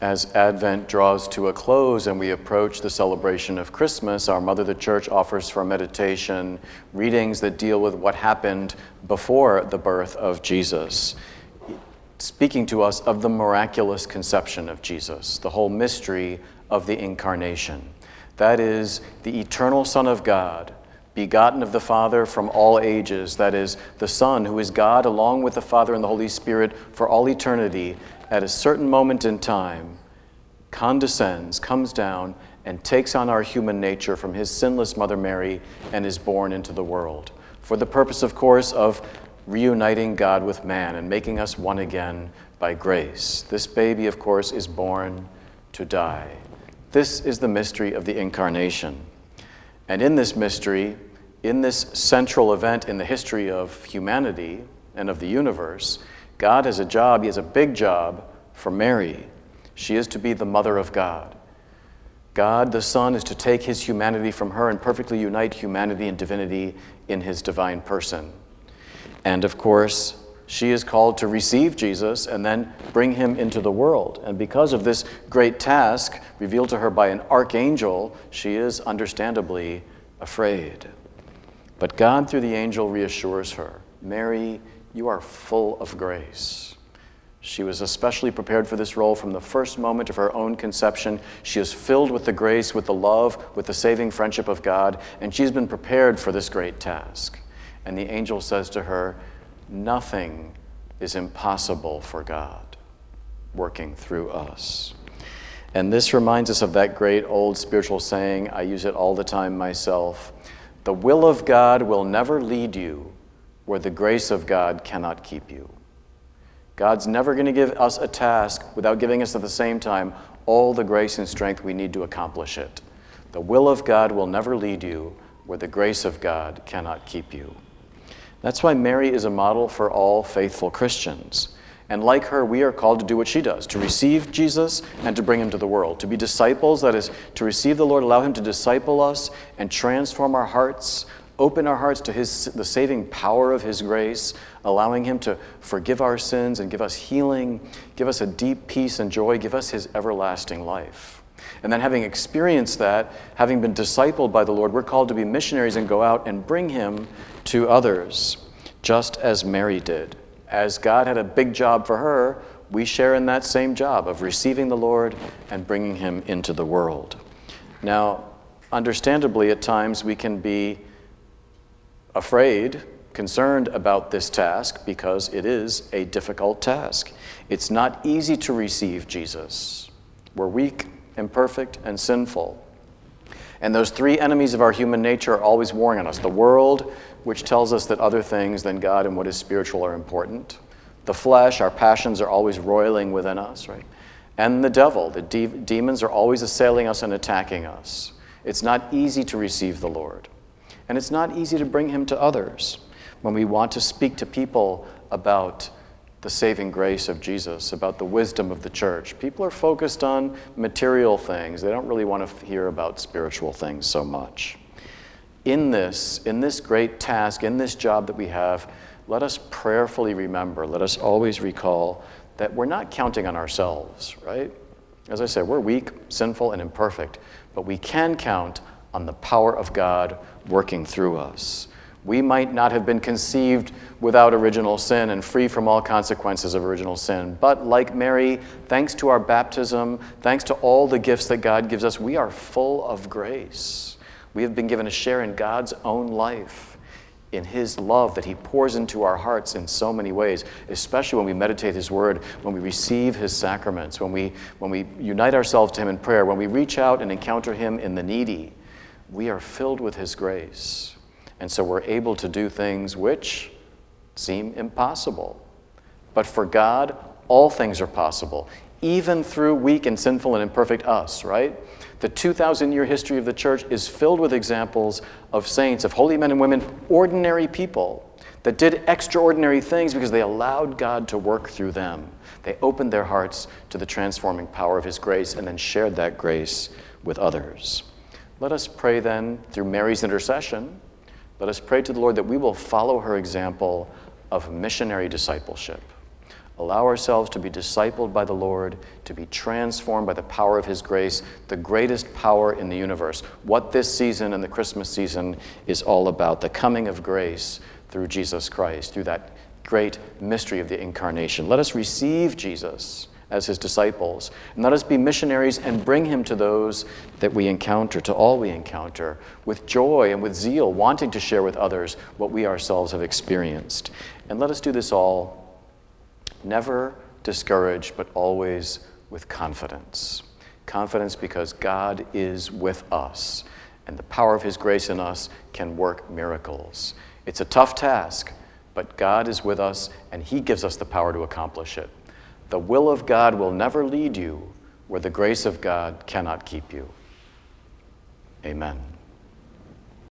As Advent draws to a close and we approach the celebration of Christmas, our Mother the Church offers for meditation readings that deal with what happened before the birth of Jesus, speaking to us of the miraculous conception of Jesus, the whole mystery of the incarnation. That is, the eternal Son of God, begotten of the Father from all ages, that is, the Son who is God along with the Father and the Holy Spirit for all eternity at a certain moment in time, condescends, comes down, and takes on our human nature from his sinless Mother Mary and is born into the world. For the purpose, of course, of reuniting God with man and making us one again by grace. This baby, of course, is born to die. This is the mystery of the incarnation. And in this mystery, in this central event in the history of humanity and of the universe, God has a job, He has a big job for Mary. She is to be the mother of God. God, the Son, is to take His humanity from her and perfectly unite humanity and divinity in His divine person. And of course, she is called to receive Jesus and then bring him into the world. And because of this great task revealed to her by an archangel, she is understandably afraid. But God, through the angel, reassures her Mary, you are full of grace. She was especially prepared for this role from the first moment of her own conception. She is filled with the grace, with the love, with the saving friendship of God, and she's been prepared for this great task. And the angel says to her, Nothing is impossible for God working through us. And this reminds us of that great old spiritual saying, I use it all the time myself the will of God will never lead you where the grace of God cannot keep you. God's never going to give us a task without giving us at the same time all the grace and strength we need to accomplish it. The will of God will never lead you where the grace of God cannot keep you. That's why Mary is a model for all faithful Christians. And like her, we are called to do what she does to receive Jesus and to bring him to the world. To be disciples, that is, to receive the Lord, allow him to disciple us and transform our hearts, open our hearts to his, the saving power of his grace, allowing him to forgive our sins and give us healing, give us a deep peace and joy, give us his everlasting life. And then, having experienced that, having been discipled by the Lord, we're called to be missionaries and go out and bring him to others, just as Mary did as God had a big job for her, we share in that same job of receiving the Lord and bringing him into the world. Now, understandably, at times we can be afraid, concerned about this task because it is a difficult task. It's not easy to receive Jesus. We're weak, imperfect, and sinful. And those three enemies of our human nature are always warring on us the world, which tells us that other things than God and what is spiritual are important. The flesh, our passions are always roiling within us, right? And the devil, the de- demons are always assailing us and attacking us. It's not easy to receive the Lord. And it's not easy to bring him to others when we want to speak to people about the saving grace of Jesus, about the wisdom of the church. People are focused on material things. They don't really want to hear about spiritual things so much in this, in this great task, in this job that we have, let us prayerfully remember, let us always recall that we're not counting on ourselves, right? As I said, we're weak, sinful, and imperfect, but we can count on the power of God working through us. We might not have been conceived without original sin and free from all consequences of original sin. But like Mary, thanks to our baptism, thanks to all the gifts that God gives us, we are full of grace. We have been given a share in God's own life, in His love that He pours into our hearts in so many ways, especially when we meditate His Word, when we receive His sacraments, when we, when we unite ourselves to Him in prayer, when we reach out and encounter Him in the needy. We are filled with His grace. And so we're able to do things which seem impossible. But for God, all things are possible, even through weak and sinful and imperfect us, right? The 2,000 year history of the church is filled with examples of saints, of holy men and women, ordinary people that did extraordinary things because they allowed God to work through them. They opened their hearts to the transforming power of His grace and then shared that grace with others. Let us pray then, through Mary's intercession, let us pray to the Lord that we will follow her example of missionary discipleship allow ourselves to be discipled by the Lord, to be transformed by the power of His grace, the greatest power in the universe. What this season and the Christmas season is all about the coming of grace through Jesus Christ, through that great mystery of the incarnation. Let us receive Jesus as his disciples. And let us be missionaries and bring him to those that we encounter, to all we encounter, with joy and with zeal, wanting to share with others what we ourselves have experienced. And let us do this all never discouraged, but always with confidence. Confidence because God is with us, and the power of his grace in us can work miracles. It's a tough task, but God is with us, and he gives us the power to accomplish it. The will of God will never lead you where the grace of God cannot keep you. Amen.